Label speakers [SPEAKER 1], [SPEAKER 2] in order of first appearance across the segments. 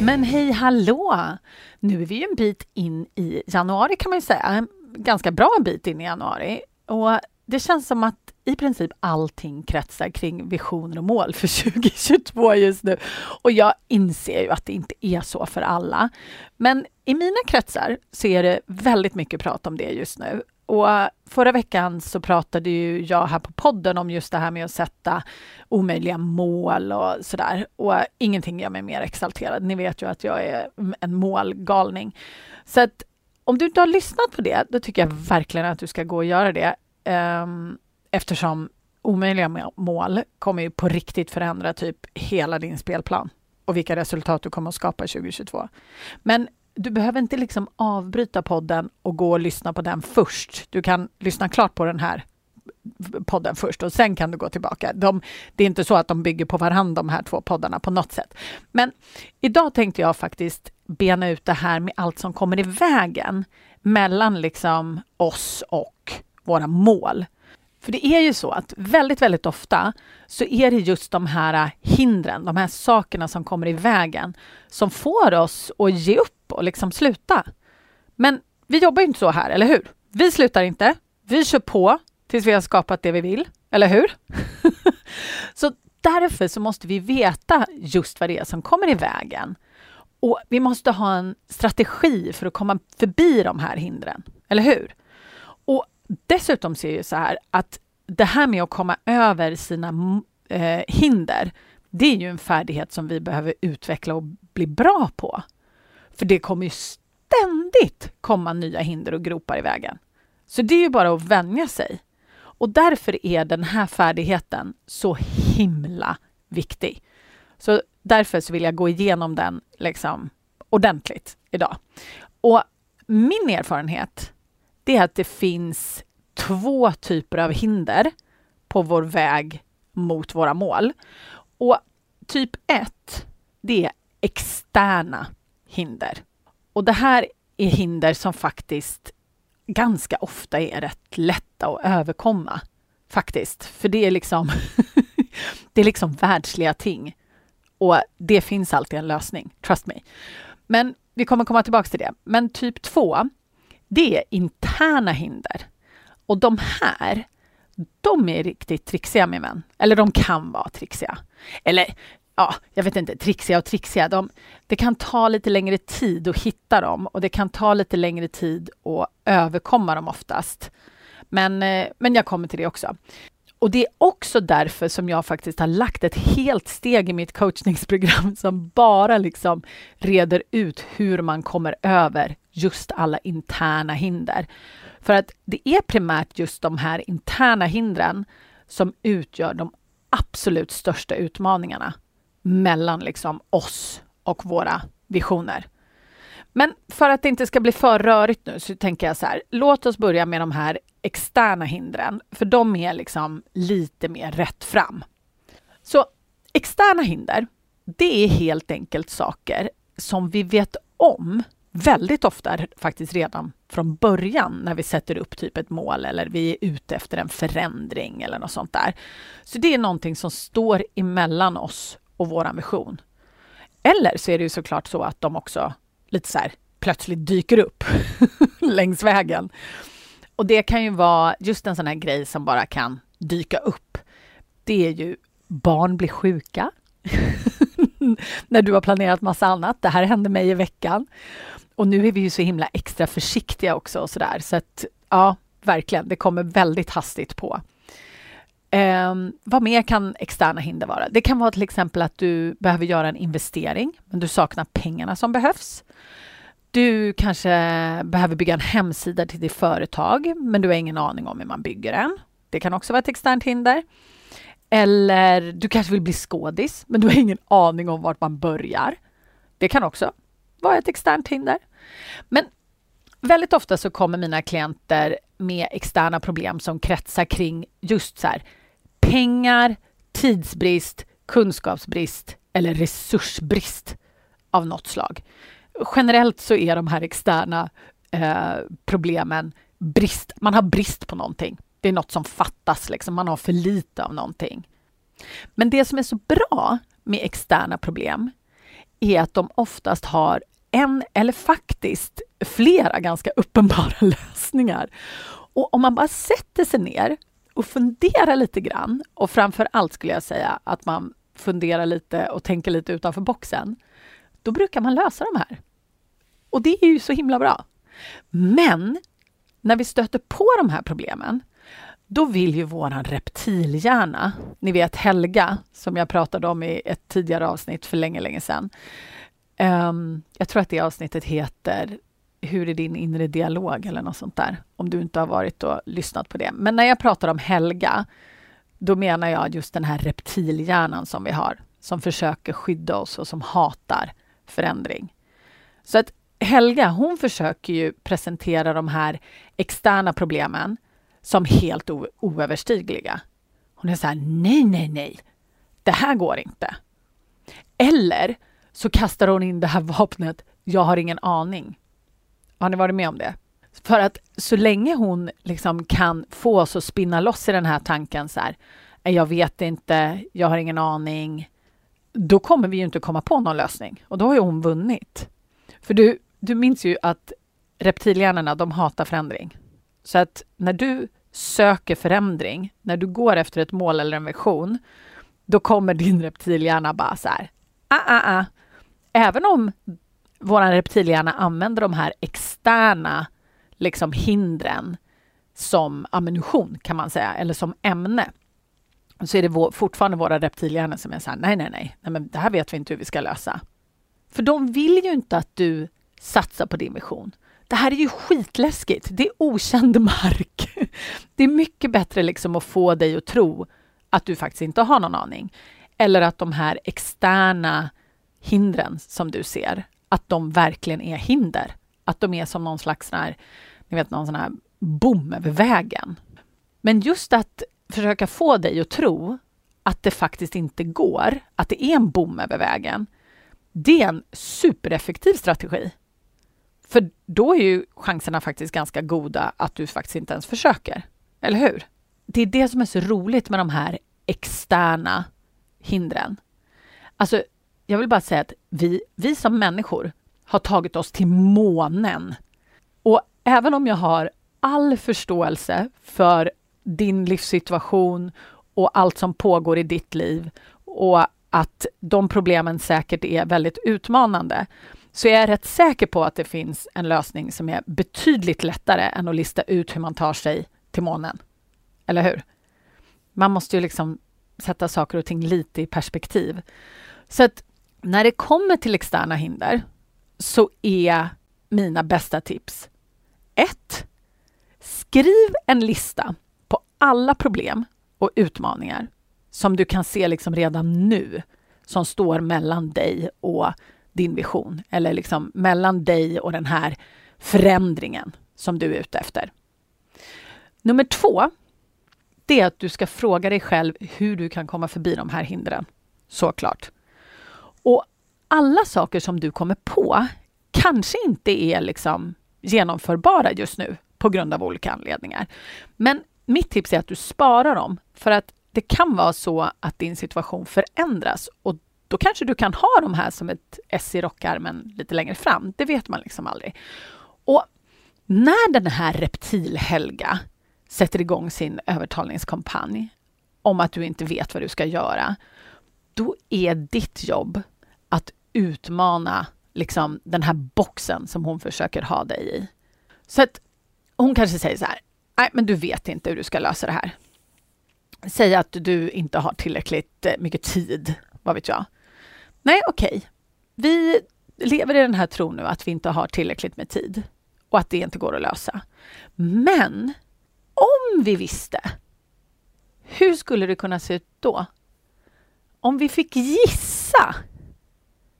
[SPEAKER 1] Men hej hallå! Nu är vi ju en bit in i januari kan man ju säga. En ganska bra bit in i januari. Och det känns som att i princip allting kretsar kring visioner och mål för 2022 just nu. Och jag inser ju att det inte är så för alla. Men i mina kretsar så är det väldigt mycket prat om det just nu. Och förra veckan så pratade ju jag här på podden om just det här med att sätta omöjliga mål och sådär. Och ingenting gör mig mer exalterad. Ni vet ju att jag är en målgalning. Så att om du inte har lyssnat på det, då tycker jag verkligen att du ska gå och göra det. Um, eftersom omöjliga mål kommer ju på riktigt förändra typ hela din spelplan och vilka resultat du kommer att skapa 2022. Men du behöver inte liksom avbryta podden och gå och lyssna på den först. Du kan lyssna klart på den här podden först och sen kan du gå tillbaka. De, det är inte så att de bygger på varandra de här två poddarna på något sätt. Men idag tänkte jag faktiskt bena ut det här med allt som kommer i vägen mellan liksom oss och våra mål. För det är ju så att väldigt, väldigt ofta så är det just de här hindren, de här sakerna som kommer i vägen som får oss att ge upp och liksom sluta. Men vi jobbar ju inte så här, eller hur? Vi slutar inte. Vi kör på tills vi har skapat det vi vill, eller hur? så därför så måste vi veta just vad det är som kommer i vägen. Och vi måste ha en strategi för att komma förbi de här hindren, eller hur? Och dessutom ser jag så här att det här med att komma över sina eh, hinder, det är ju en färdighet som vi behöver utveckla och bli bra på. För det kommer ju ständigt komma nya hinder och gropar i vägen. Så det är ju bara att vänja sig. Och därför är den här färdigheten så himla viktig. Så därför så vill jag gå igenom den liksom ordentligt idag. Och min erfarenhet det är att det finns två typer av hinder på vår väg mot våra mål. Och typ ett, det är externa hinder. Och det här är hinder som faktiskt ganska ofta är rätt lätta att överkomma. Faktiskt, för det är liksom, det är liksom världsliga ting. Och det finns alltid en lösning, trust me. Men vi kommer komma tillbaka till det. Men typ 2, det är interna hinder. Och de här, de är riktigt trixiga min vän. Eller de kan vara trixiga. Eller ja, jag vet inte, trixiga och trixiga. De, det kan ta lite längre tid att hitta dem och det kan ta lite längre tid att överkomma dem oftast. Men, eh, men jag kommer till det också. Och det är också därför som jag faktiskt har lagt ett helt steg i mitt coachningsprogram som bara liksom reder ut hur man kommer över just alla interna hinder. För att det är primärt just de här interna hindren som utgör de absolut största utmaningarna mellan liksom oss och våra visioner. Men för att det inte ska bli för rörigt nu så tänker jag så här, låt oss börja med de här externa hindren, för de är liksom lite mer rätt fram. Så externa hinder, det är helt enkelt saker som vi vet om väldigt ofta faktiskt redan från början när vi sätter upp typ ett mål eller vi är ute efter en förändring eller något sånt där. Så det är någonting som står emellan oss och vår vision. Eller så är det ju såklart så att de också lite så här plötsligt dyker upp längs vägen. Och det kan ju vara just en sån här grej som bara kan dyka upp. Det är ju barn blir sjuka. när du har planerat massa annat. Det här hände mig i veckan. Och nu är vi ju så himla extra försiktiga också och sådär. Så att ja, verkligen, det kommer väldigt hastigt på. Um, vad mer kan externa hinder vara? Det kan vara till exempel att du behöver göra en investering, men du saknar pengarna som behövs. Du kanske behöver bygga en hemsida till ditt företag, men du har ingen aning om hur man bygger den. Det kan också vara ett externt hinder. Eller du kanske vill bli skådis, men du har ingen aning om vart man börjar. Det kan också vara ett externt hinder. Men väldigt ofta så kommer mina klienter med externa problem som kretsar kring just så här, pengar, tidsbrist, kunskapsbrist eller resursbrist av något slag. Generellt så är de här externa eh, problemen brist. Man har brist på någonting. Det är något som fattas, liksom. man har för lite av någonting. Men det som är så bra med externa problem är att de oftast har en eller faktiskt flera ganska uppenbara lösningar. Och om man bara sätter sig ner och funderar lite grann och framför allt skulle jag säga att man funderar lite och tänker lite utanför boxen, då brukar man lösa de här. Och det är ju så himla bra. Men när vi stöter på de här problemen, då vill ju våran reptilhjärna, ni vet Helga, som jag pratade om i ett tidigare avsnitt för länge, länge sedan. Um, jag tror att det avsnittet heter Hur är din inre dialog eller något sånt där, om du inte har varit och lyssnat på det. Men när jag pratar om Helga, då menar jag just den här reptilhjärnan som vi har, som försöker skydda oss och som hatar förändring. Så att Helga, hon försöker ju presentera de här externa problemen som helt oöverstigliga. Hon är så här, nej, nej, nej, det här går inte. Eller så kastar hon in det här vapnet, jag har ingen aning. Har ni varit med om det? För att så länge hon liksom kan få oss att spinna loss i den här tanken så här, eh, jag vet inte, jag har ingen aning, då kommer vi ju inte komma på någon lösning och då har ju hon vunnit. För du, du minns ju att reptilhjärnorna, de hatar förändring. Så att när du söker förändring, när du går efter ett mål eller en vision, då kommer din reptilhjärna bara så här, ah, ah, ah. Även om vår reptilhjärna använder de här externa liksom hindren som ammunition kan man säga, eller som ämne, så är det vår, fortfarande våra reptilhjärnor som är så här, nej, nej, nej, nej, men det här vet vi inte hur vi ska lösa. För de vill ju inte att du satsar på din vision. Det här är ju skitläskigt. Det är okänd mark. Det är mycket bättre liksom att få dig att tro att du faktiskt inte har någon aning. Eller att de här externa hindren som du ser, att de verkligen är hinder. Att de är som någon slags här, ni vet, någon sån här bom över vägen. Men just att försöka få dig att tro att det faktiskt inte går, att det är en bom över vägen, det är en supereffektiv strategi. För då är ju chanserna faktiskt ganska goda att du faktiskt inte ens försöker. Eller hur? Det är det som är så roligt med de här externa hindren. Alltså, jag vill bara säga att vi, vi som människor har tagit oss till månen. Och även om jag har all förståelse för din livssituation och allt som pågår i ditt liv och att de problemen säkert är väldigt utmanande, så jag är rätt säker på att det finns en lösning som är betydligt lättare än att lista ut hur man tar sig till månen. Eller hur? Man måste ju liksom sätta saker och ting lite i perspektiv. Så att när det kommer till externa hinder så är mina bästa tips 1. Skriv en lista på alla problem och utmaningar som du kan se liksom redan nu som står mellan dig och din vision eller liksom mellan dig och den här förändringen som du är ute efter. Nummer två, det är att du ska fråga dig själv hur du kan komma förbi de här hindren. Såklart. Och alla saker som du kommer på kanske inte är liksom genomförbara just nu på grund av olika anledningar. Men mitt tips är att du sparar dem för att det kan vara så att din situation förändras och då kanske du kan ha de här som ett S i rockarmen lite längre fram. Det vet man liksom aldrig. Och när den här reptil-Helga sätter igång sin övertalningskampanj om att du inte vet vad du ska göra, då är ditt jobb att utmana liksom, den här boxen som hon försöker ha dig i. Så att hon kanske säger så här, nej men du vet inte hur du ska lösa det här. Säg att du inte har tillräckligt eh, mycket tid, vad vet jag. Nej, okej. Okay. Vi lever i den här tron nu att vi inte har tillräckligt med tid och att det inte går att lösa. Men om vi visste, hur skulle det kunna se ut då? Om vi fick gissa,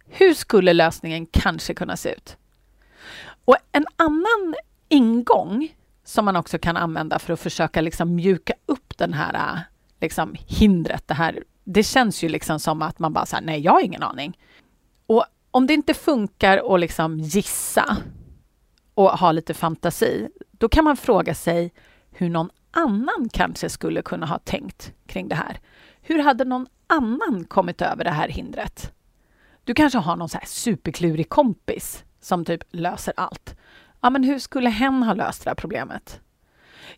[SPEAKER 1] hur skulle lösningen kanske kunna se ut? Och en annan ingång som man också kan använda för att försöka liksom mjuka upp den här liksom, hindret. Det, här, det känns ju liksom som att man bara säger nej, jag har ingen aning. Och om det inte funkar att liksom gissa och ha lite fantasi, då kan man fråga sig hur någon annan kanske skulle kunna ha tänkt kring det här. Hur hade någon annan kommit över det här hindret? Du kanske har någon så här superklurig kompis som typ löser allt. Ja, men hur skulle hen ha löst det här problemet?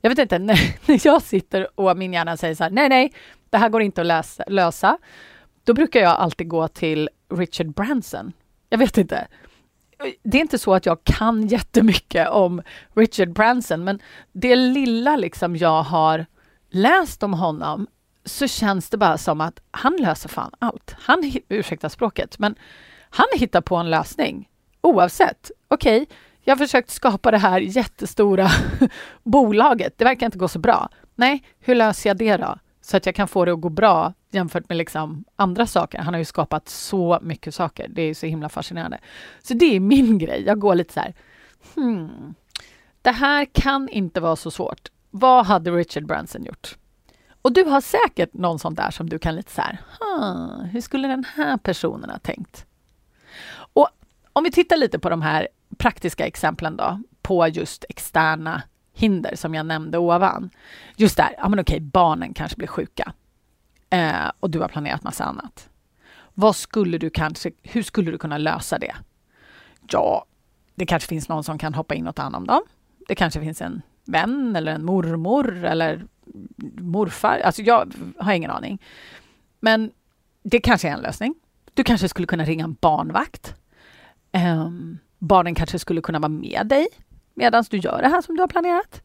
[SPEAKER 1] Jag vet inte, när jag sitter och min hjärna säger så här, nej, nej, det här går inte att lösa, lösa. Då brukar jag alltid gå till Richard Branson. Jag vet inte. Det är inte så att jag kan jättemycket om Richard Branson, men det lilla liksom jag har läst om honom så känns det bara som att han löser fan allt. Han, ursäkta språket, men han hittar på en lösning oavsett. Okej, okay, jag har försökt skapa det här jättestora bolaget. Det verkar inte gå så bra. Nej, hur löser jag det då? Så att jag kan få det att gå bra jämfört med liksom andra saker. Han har ju skapat så mycket saker. Det är så himla fascinerande. Så det är min grej. Jag går lite så här. Hmm, det här kan inte vara så svårt. Vad hade Richard Branson gjort? Och du har säkert någon sån där som du kan lite så här. Hur skulle den här personen ha tänkt? Och om vi tittar lite på de här praktiska exemplen då på just externa hinder som jag nämnde ovan. Just där, ja men okej, barnen kanske blir sjuka eh, och du har planerat massa annat. Vad skulle du kanske, hur skulle du kunna lösa det? Ja, det kanske finns någon som kan hoppa in och ta hand om dem. Det kanske finns en vän eller en mormor eller morfar. Alltså jag har ingen aning. Men det kanske är en lösning. Du kanske skulle kunna ringa en barnvakt. Um, barnen kanske skulle kunna vara med dig medan du gör det här som du har planerat.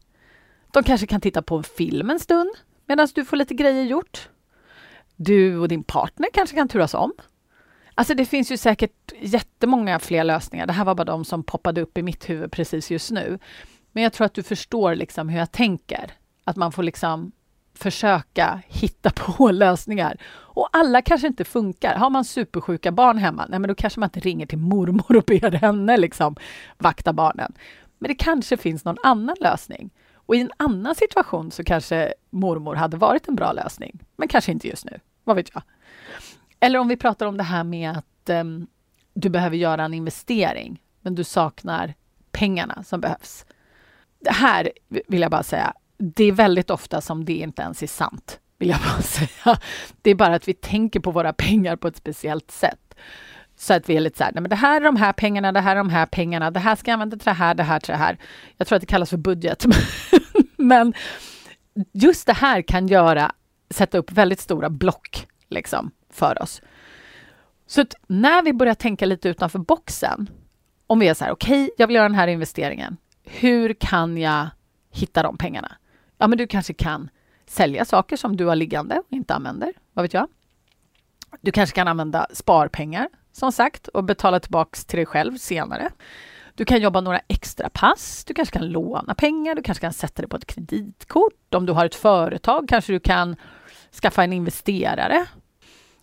[SPEAKER 1] De kanske kan titta på en film en stund medan du får lite grejer gjort. Du och din partner kanske kan turas om. Alltså det finns ju säkert jättemånga fler lösningar. Det här var bara de som poppade upp i mitt huvud precis just nu. Men jag tror att du förstår liksom hur jag tänker. Att man får liksom försöka hitta på lösningar. Och alla kanske inte funkar. Har man supersjuka barn hemma, nej men då kanske man inte ringer till mormor och ber henne liksom vakta barnen. Men det kanske finns någon annan lösning. Och i en annan situation så kanske mormor hade varit en bra lösning. Men kanske inte just nu. Vad vet jag? Eller om vi pratar om det här med att um, du behöver göra en investering, men du saknar pengarna som behövs. Det här vill jag bara säga, det är väldigt ofta som det inte ens är sant, vill jag bara säga. Det är bara att vi tänker på våra pengar på ett speciellt sätt. Så att vi är lite så här, nej men det här är de här pengarna, det här är de här pengarna, det här ska jag använda till det här, det här till det här. Jag tror att det kallas för budget. men just det här kan göra, sätta upp väldigt stora block liksom, för oss. Så att när vi börjar tänka lite utanför boxen, om vi är så här, okej, okay, jag vill göra den här investeringen. Hur kan jag hitta de pengarna? Ja, men du kanske kan sälja saker som du har liggande och inte använder. Vad vet jag? Du kanske kan använda sparpengar som sagt och betala tillbaks till dig själv senare. Du kan jobba några extra pass, du kanske kan låna pengar, du kanske kan sätta det på ett kreditkort. Om du har ett företag kanske du kan skaffa en investerare.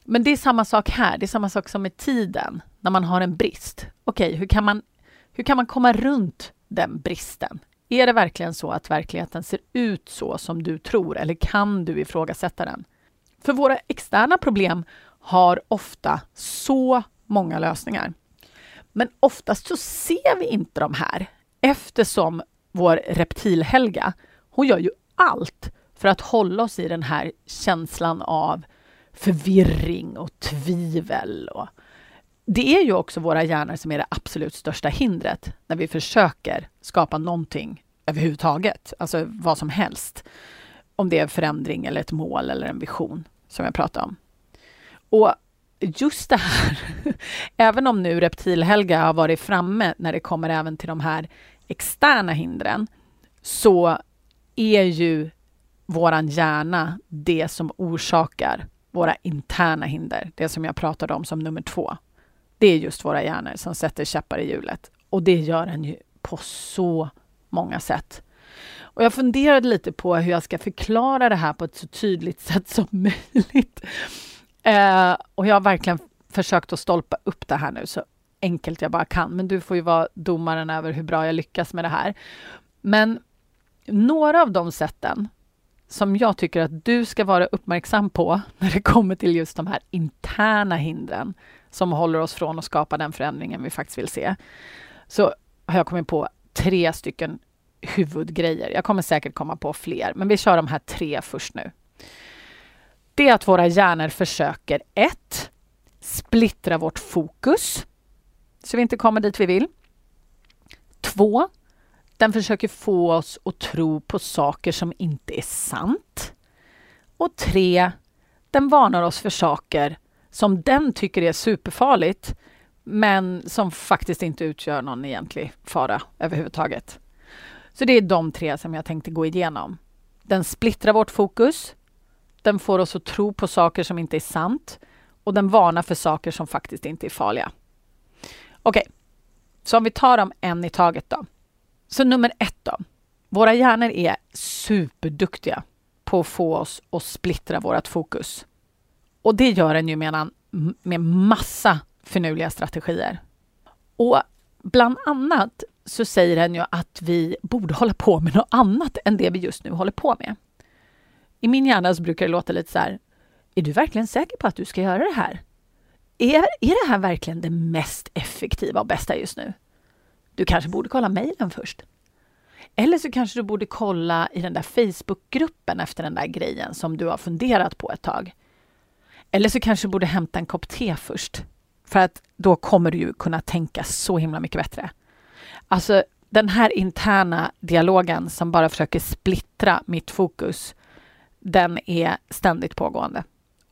[SPEAKER 1] Men det är samma sak här, det är samma sak som med tiden när man har en brist. Okej, okay, hur, kan man, hur kan man komma runt den bristen? Är det verkligen så att verkligheten ser ut så som du tror eller kan du ifrågasätta den? För våra externa problem har ofta så många lösningar. Men oftast så ser vi inte de här eftersom vår reptilhelga, hon gör ju allt för att hålla oss i den här känslan av förvirring och tvivel. Och det är ju också våra hjärnor som är det absolut största hindret när vi försöker skapa någonting överhuvudtaget, alltså vad som helst. Om det är förändring eller ett mål eller en vision som jag pratade om. Och just det här, även om nu reptilhelga har varit framme när det kommer även till de här externa hindren, så är ju våran hjärna det som orsakar våra interna hinder. Det som jag pratade om som nummer två. Det är just våra hjärnor som sätter käppar i hjulet. Och det gör den ju på så många sätt. Och jag funderade lite på hur jag ska förklara det här på ett så tydligt sätt som möjligt. Eh, och jag har verkligen försökt att stolpa upp det här nu så enkelt jag bara kan. Men du får ju vara domaren över hur bra jag lyckas med det här. Men några av de sätten som jag tycker att du ska vara uppmärksam på när det kommer till just de här interna hindren som håller oss från att skapa den förändringen vi faktiskt vill se. Så har jag kommit på tre stycken huvudgrejer. Jag kommer säkert komma på fler, men vi kör de här tre först nu. Det är att våra hjärnor försöker ett, Splittra vårt fokus så vi inte kommer dit vi vill. Två, den försöker få oss att tro på saker som inte är sant. Och tre, den varnar oss för saker som den tycker är superfarligt men som faktiskt inte utgör någon egentlig fara överhuvudtaget. Så det är de tre som jag tänkte gå igenom. Den splittrar vårt fokus. Den får oss att tro på saker som inte är sant och den varnar för saker som faktiskt inte är farliga. Okej, okay. så om vi tar dem en i taget då. Så nummer ett då. Våra hjärnor är superduktiga på att få oss att splittra vårt fokus. Och det gör den ju med, en, med massa finurliga strategier. Och bland annat så säger den ju att vi borde hålla på med något annat än det vi just nu håller på med. I min hjärna så brukar det låta lite så här. Är du verkligen säker på att du ska göra det här? Är, är det här verkligen det mest effektiva och bästa just nu? Du kanske borde kolla mejlen först. Eller så kanske du borde kolla i den där Facebookgruppen efter den där grejen som du har funderat på ett tag. Eller så kanske du borde hämta en kopp te först. För att då kommer du ju kunna tänka så himla mycket bättre. Alltså den här interna dialogen som bara försöker splittra mitt fokus, den är ständigt pågående.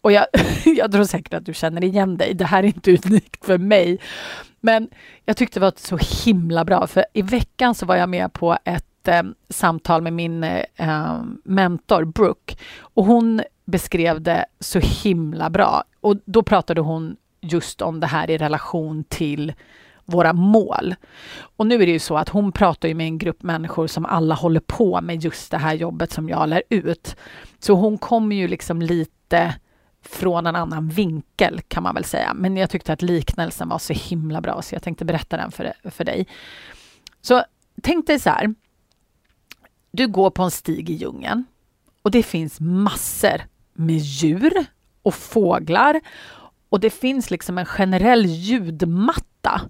[SPEAKER 1] Och jag, jag tror säkert att du känner igen dig. Det här är inte unikt för mig. Men jag tyckte det var så himla bra, för i veckan så var jag med på ett eh, samtal med min eh, eh mentor Brooke och hon beskrev det så himla bra. Och då pratade hon just om det här i relation till våra mål. Och nu är det ju så att hon pratar ju med en grupp människor som alla håller på med just det här jobbet som jag lär ut. Så hon kommer ju liksom lite från en annan vinkel kan man väl säga. Men jag tyckte att liknelsen var så himla bra så jag tänkte berätta den för, för dig. Så tänk dig så här. Du går på en stig i djungeln och det finns massor med djur och fåglar och det finns liksom en generell ljudmatta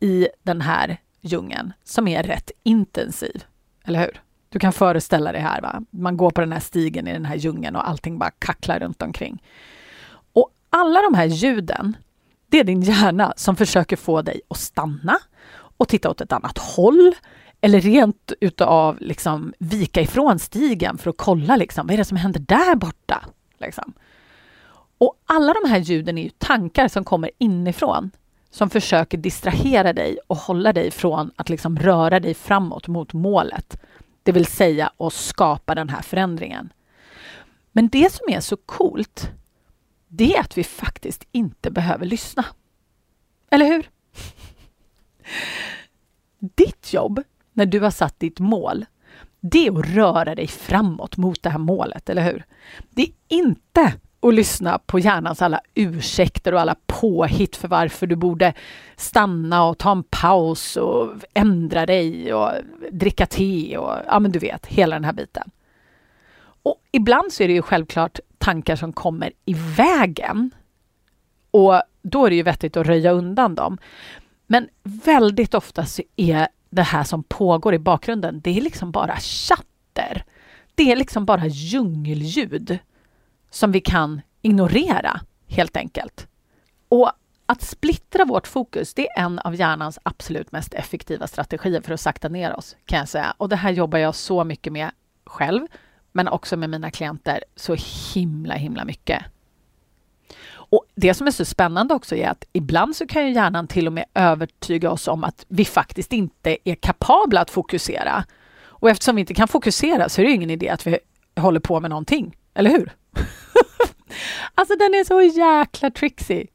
[SPEAKER 1] i den här djungeln som är rätt intensiv. Eller hur? Du kan föreställa dig här, va? man går på den här stigen i den här djungeln och allting bara kacklar runt omkring. Och alla de här ljuden, det är din hjärna som försöker få dig att stanna och titta åt ett annat håll eller rent utav liksom vika ifrån stigen för att kolla liksom, vad är det som händer där borta? Liksom. Och alla de här ljuden är ju tankar som kommer inifrån som försöker distrahera dig och hålla dig från att liksom röra dig framåt mot målet det vill säga att skapa den här förändringen. Men det som är så coolt, det är att vi faktiskt inte behöver lyssna. Eller hur? Ditt jobb, när du har satt ditt mål, det är att röra dig framåt mot det här målet, eller hur? Det är inte och lyssna på hjärnans alla ursäkter och alla påhitt för varför du borde stanna och ta en paus och ändra dig och dricka te och ja, men du vet, hela den här biten. Och ibland så är det ju självklart tankar som kommer i vägen. Och då är det ju vettigt att röja undan dem. Men väldigt ofta så är det här som pågår i bakgrunden, det är liksom bara chatter. Det är liksom bara djungelljud som vi kan ignorera helt enkelt. Och att splittra vårt fokus, det är en av hjärnans absolut mest effektiva strategier för att sakta ner oss, kan jag säga. Och det här jobbar jag så mycket med själv, men också med mina klienter så himla, himla mycket. Och Det som är så spännande också är att ibland så kan ju hjärnan till och med övertyga oss om att vi faktiskt inte är kapabla att fokusera. Och eftersom vi inte kan fokusera så är det ingen idé att vi håller på med någonting, eller hur? alltså den är så jäkla tricksy.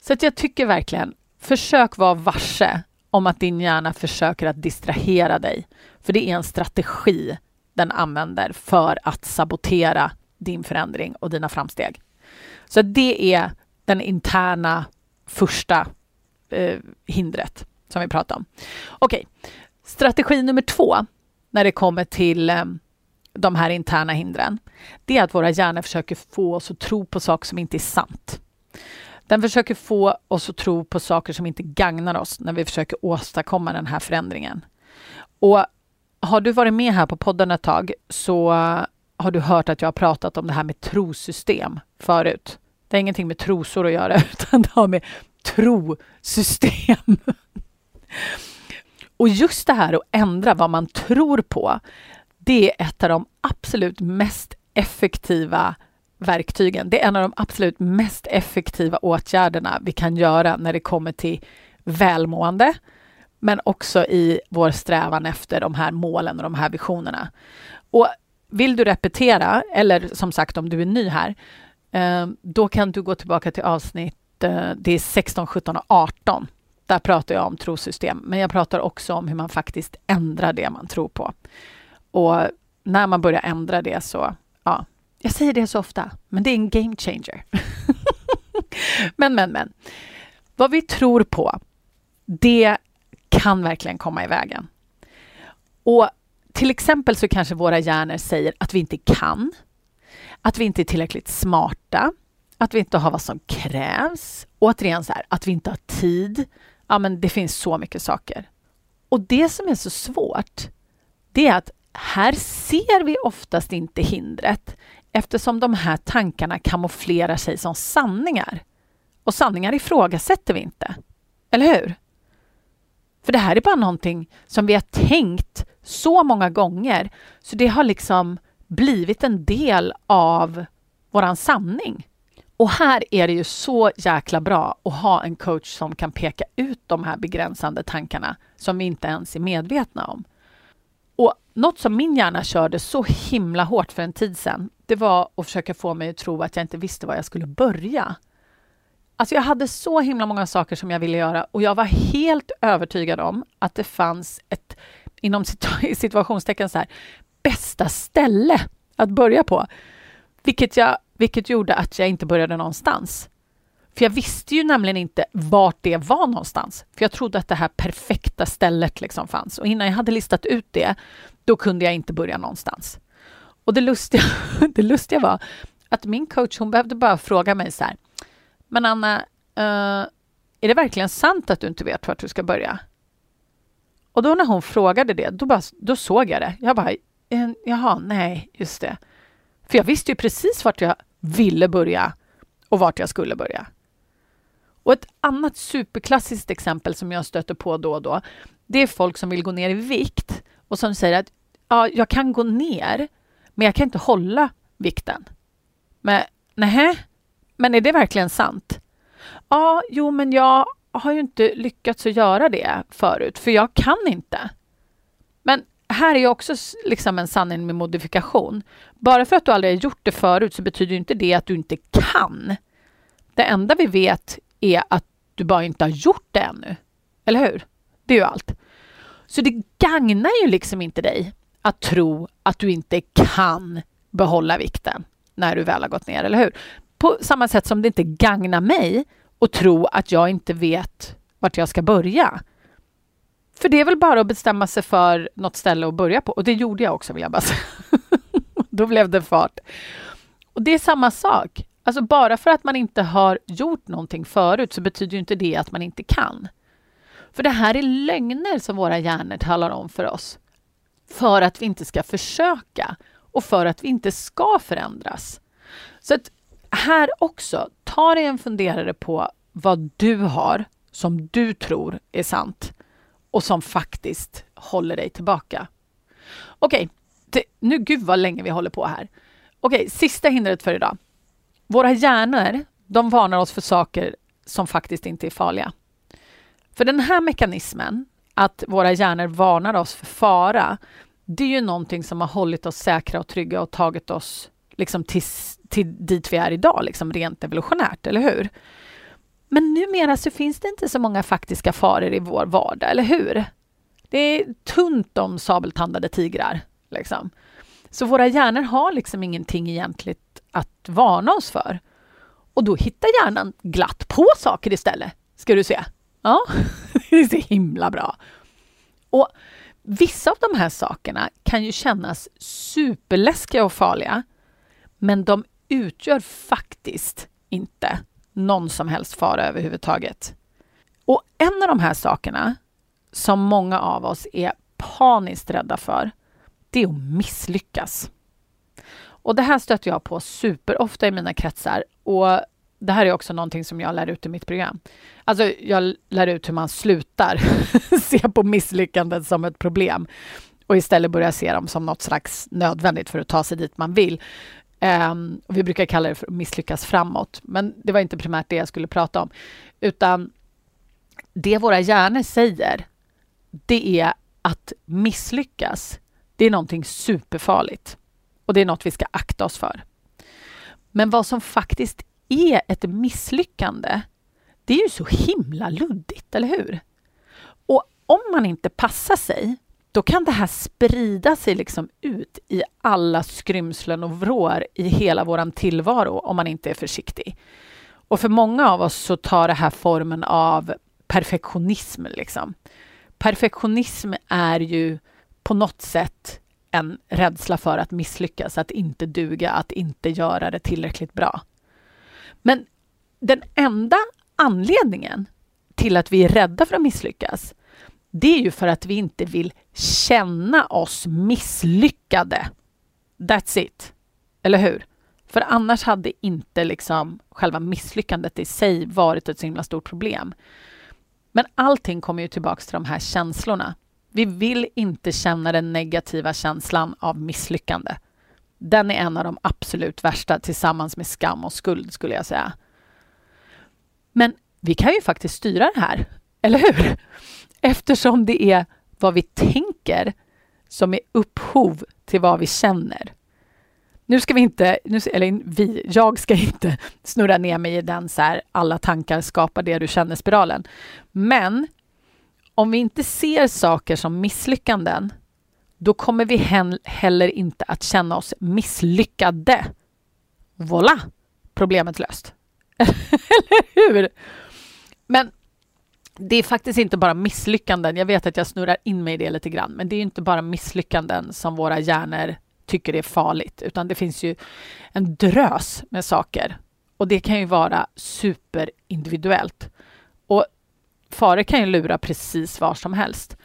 [SPEAKER 1] Så att jag tycker verkligen, försök vara varse om att din hjärna försöker att distrahera dig. För det är en strategi den använder för att sabotera din förändring och dina framsteg. Så det är den interna första eh, hindret som vi pratar om. Okej, okay. Strategi nummer två när det kommer till eh, de här interna hindren, det är att våra hjärnor försöker få oss att tro på saker som inte är sant. Den försöker få oss att tro på saker som inte gagnar oss när vi försöker åstadkomma den här förändringen. Och har du varit med här på podden ett tag så har du hört att jag har pratat om det här med trosystem förut. Det har ingenting med trosor att göra, utan det har med trosystem. Och just det här att ändra vad man tror på, det är ett av de absolut mest effektiva verktygen. Det är en av de absolut mest effektiva åtgärderna vi kan göra när det kommer till välmående, men också i vår strävan efter de här målen och de här visionerna. Och vill du repetera, eller som sagt om du är ny här, eh, då kan du gå tillbaka till avsnitt eh, det är 16, 17 och 18. Där pratar jag om trosystem, men jag pratar också om hur man faktiskt ändrar det man tror på. Och när man börjar ändra det så, ja, jag säger det så ofta, men det är en game changer. men, men, men. Vad vi tror på, det kan verkligen komma i vägen. Och till exempel så kanske våra hjärnor säger att vi inte kan, att vi inte är tillräckligt smarta, att vi inte har vad som krävs. Återigen så här, att vi inte har tid. Ja, men det finns så mycket saker. Och det som är så svårt, det är att här ser vi oftast inte hindret eftersom de här tankarna kamouflerar sig som sanningar. Och sanningar ifrågasätter vi inte. Eller hur? För det här är bara någonting som vi har tänkt så många gånger så det har liksom blivit en del av våran sanning. Och här är det ju så jäkla bra att ha en coach som kan peka ut de här begränsande tankarna som vi inte ens är medvetna om. Något som min hjärna körde så himla hårt för en tid sedan, det var att försöka få mig att tro att jag inte visste var jag skulle börja. Alltså jag hade så himla många saker som jag ville göra och jag var helt övertygad om att det fanns ett, inom situationstecken så här, bästa ställe att börja på. Vilket, jag, vilket gjorde att jag inte började någonstans. För jag visste ju nämligen inte vart det var någonstans. För jag trodde att det här perfekta stället liksom fanns. Och innan jag hade listat ut det, då kunde jag inte börja någonstans. Och det lustiga, det lustiga var att min coach, hon behövde bara fråga mig så här. Men Anna, uh, är det verkligen sant att du inte vet vart du ska börja? Och då när hon frågade det, då, bara, då såg jag det. Jag bara, jaha, nej, just det. För jag visste ju precis vart jag ville börja och vart jag skulle börja. Och ett annat superklassiskt exempel som jag stöter på då och då, det är folk som vill gå ner i vikt och som säger att ja, jag kan gå ner, men jag kan inte hålla vikten. Men nej, men är det verkligen sant? Ja, jo, men jag har ju inte lyckats att göra det förut, för jag kan inte. Men här är ju också liksom en sanning med modifikation. Bara för att du aldrig har gjort det förut så betyder inte det att du inte kan. Det enda vi vet är att du bara inte har gjort det ännu. Eller hur? Det är ju allt. Så det gagnar ju liksom inte dig att tro att du inte kan behålla vikten när du väl har gått ner, eller hur? På samma sätt som det inte gagnar mig att tro att jag inte vet vart jag ska börja. För det är väl bara att bestämma sig för något ställe att börja på. Och det gjorde jag också, vill jag bara säga. Då blev det fart. Och det är samma sak. Alltså bara för att man inte har gjort någonting förut så betyder ju inte det att man inte kan. För det här är lögner som våra hjärnor talar om för oss. För att vi inte ska försöka och för att vi inte ska förändras. Så att här också, ta dig en funderare på vad du har som du tror är sant och som faktiskt håller dig tillbaka. Okej, okay, nu gud vad länge vi håller på här. Okej, okay, sista hindret för idag. Våra hjärnor, de varnar oss för saker som faktiskt inte är farliga. För den här mekanismen, att våra hjärnor varnar oss för fara, det är ju någonting som har hållit oss säkra och trygga och tagit oss liksom till, till dit vi är idag, liksom rent evolutionärt, eller hur? Men numera så finns det inte så många faktiska faror i vår vardag, eller hur? Det är tunt om sabeltandade tigrar. Liksom. Så våra hjärnor har liksom ingenting egentligt att varna oss för. Och då hittar hjärnan glatt på saker istället, ska du se. Ja, det är så himla bra. Och vissa av de här sakerna kan ju kännas superläskiga och farliga, men de utgör faktiskt inte någon som helst fara överhuvudtaget. Och en av de här sakerna som många av oss är paniskt rädda för, det är att misslyckas. Och det här stöter jag på superofta i mina kretsar. Och det här är också någonting som jag lär ut i mitt program. Alltså, jag lär ut hur man slutar se på misslyckanden som ett problem och istället börjar se dem som något slags nödvändigt för att ta sig dit man vill. Um, vi brukar kalla det för att misslyckas framåt, men det var inte primärt det jag skulle prata om, utan det våra hjärnor säger, det är att misslyckas, det är någonting superfarligt och det är något vi ska akta oss för. Men vad som faktiskt är ett misslyckande, det är ju så himla luddigt, eller hur? Och om man inte passar sig, då kan det här sprida sig liksom ut i alla skrymslen och vrår i hela vår tillvaro om man inte är försiktig. Och för många av oss så tar det här formen av perfektionism. Liksom. Perfektionism är ju på något sätt en rädsla för att misslyckas, att inte duga, att inte göra det tillräckligt bra. Men den enda anledningen till att vi är rädda för att misslyckas, det är ju för att vi inte vill känna oss misslyckade. That's it. Eller hur? För annars hade inte liksom själva misslyckandet i sig varit ett så himla stort problem. Men allting kommer ju tillbaka till de här känslorna. Vi vill inte känna den negativa känslan av misslyckande. Den är en av de absolut värsta tillsammans med skam och skuld skulle jag säga. Men vi kan ju faktiskt styra det här, eller hur? Eftersom det är vad vi tänker som är upphov till vad vi känner. Nu ska vi inte, nu, eller vi, jag ska inte snurra ner mig i den så här, alla tankar skapar det du känner-spiralen. Men om vi inte ser saker som misslyckanden, då kommer vi heller inte att känna oss misslyckade. Voila! Problemet löst. Eller hur? Men det är faktiskt inte bara misslyckanden. Jag vet att jag snurrar in mig i det lite grann, men det är inte bara misslyckanden som våra hjärnor tycker är farligt, utan det finns ju en drös med saker och det kan ju vara superindividuellt. Och faror kan ju lura precis var som helst.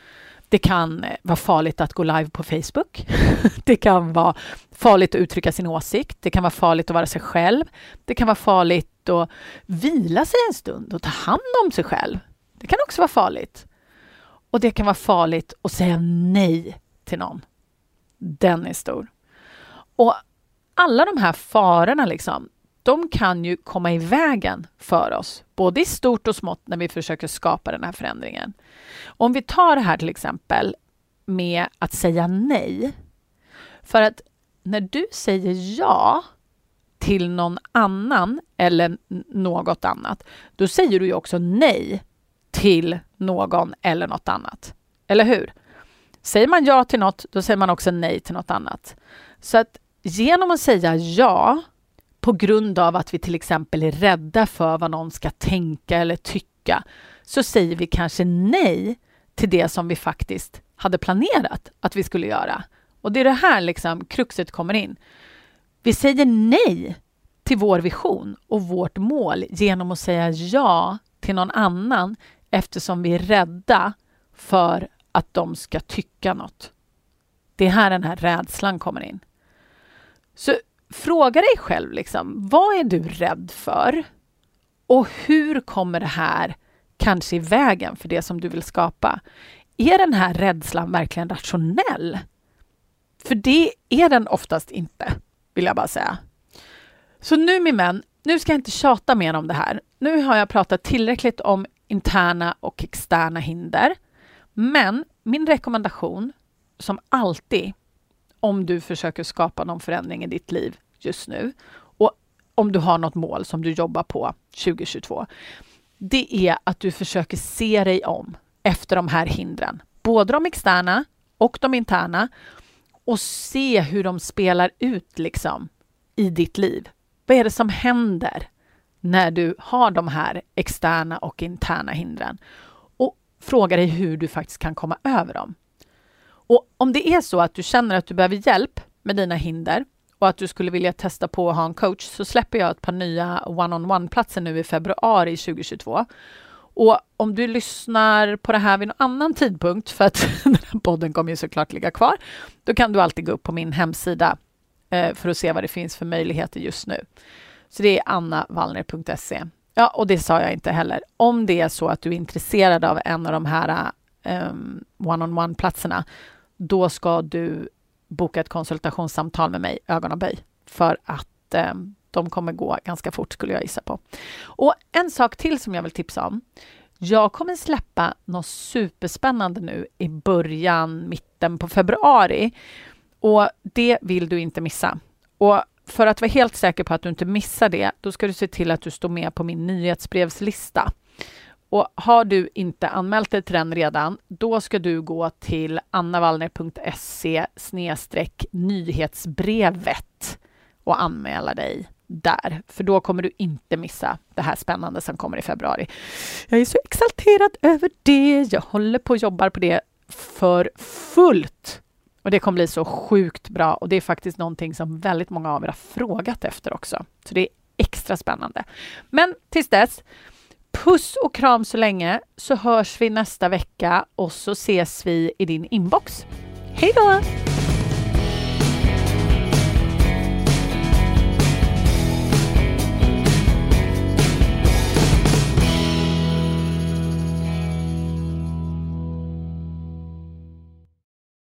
[SPEAKER 1] Det kan eh, vara farligt att gå live på Facebook. Det kan vara farligt att uttrycka sin åsikt. Det kan vara farligt att vara sig själv. Det kan vara farligt att vila sig en stund och ta hand om sig själv. Det kan också vara farligt. Och det kan vara farligt att säga nej till någon. Den är stor. Och alla de här farorna, liksom, de kan ju komma i vägen för oss, både i stort och smått, när vi försöker skapa den här förändringen. Om vi tar det här till exempel med att säga nej. För att när du säger ja till någon annan eller något annat, då säger du ju också nej till någon eller något annat. Eller hur? Säger man ja till något, då säger man också nej till något annat. Så att genom att säga ja på grund av att vi till exempel är rädda för vad någon ska tänka eller tycka, så säger vi kanske nej till det som vi faktiskt hade planerat att vi skulle göra. Och det är det här liksom kruxet kommer in. Vi säger nej till vår vision och vårt mål genom att säga ja till någon annan eftersom vi är rädda för att de ska tycka något. Det är här den här rädslan kommer in. Så fråga dig själv, liksom, vad är du rädd för? Och hur kommer det här kanske i vägen för det som du vill skapa? Är den här rädslan verkligen rationell? För det är den oftast inte, vill jag bara säga. Så nu min vän, nu ska jag inte tjata mer om det här. Nu har jag pratat tillräckligt om interna och externa hinder. Men min rekommendation, som alltid om du försöker skapa någon förändring i ditt liv just nu och om du har något mål som du jobbar på 2022, det är att du försöker se dig om efter de här hindren, både de externa och de interna och se hur de spelar ut liksom i ditt liv. Vad är det som händer när du har de här externa och interna hindren? Och fråga dig hur du faktiskt kan komma över dem. Och om det är så att du känner att du behöver hjälp med dina hinder och att du skulle vilja testa på att ha en coach så släpper jag ett par nya one-on-one-platser nu i februari 2022. Och om du lyssnar på det här vid någon annan tidpunkt, för att den här podden kommer ju såklart ligga kvar, då kan du alltid gå upp på min hemsida eh, för att se vad det finns för möjligheter just nu. Så det är annavallner.se. Ja, och det sa jag inte heller. Om det är så att du är intresserad av en av de här um, one-on-one-platserna, då ska du boka ett konsultationssamtal med mig, ögon och böj, för att eh, de kommer gå ganska fort skulle jag gissa på. Och en sak till som jag vill tipsa om. Jag kommer släppa något superspännande nu i början, mitten på februari. Och det vill du inte missa. Och för att vara helt säker på att du inte missar det, då ska du se till att du står med på min nyhetsbrevslista. Och har du inte anmält dig till den redan, då ska du gå till annavallner.se nyhetsbrevet och anmäla dig där, för då kommer du inte missa det här spännande som kommer i februari. Jag är så exalterad över det. Jag håller på och jobbar på det för fullt. Och det kommer bli så sjukt bra och det är faktiskt någonting som väldigt många av er har frågat efter också. Så det är extra spännande. Men tills dess, puss och kram så länge så hörs vi nästa vecka och så ses vi i din inbox. Hej då!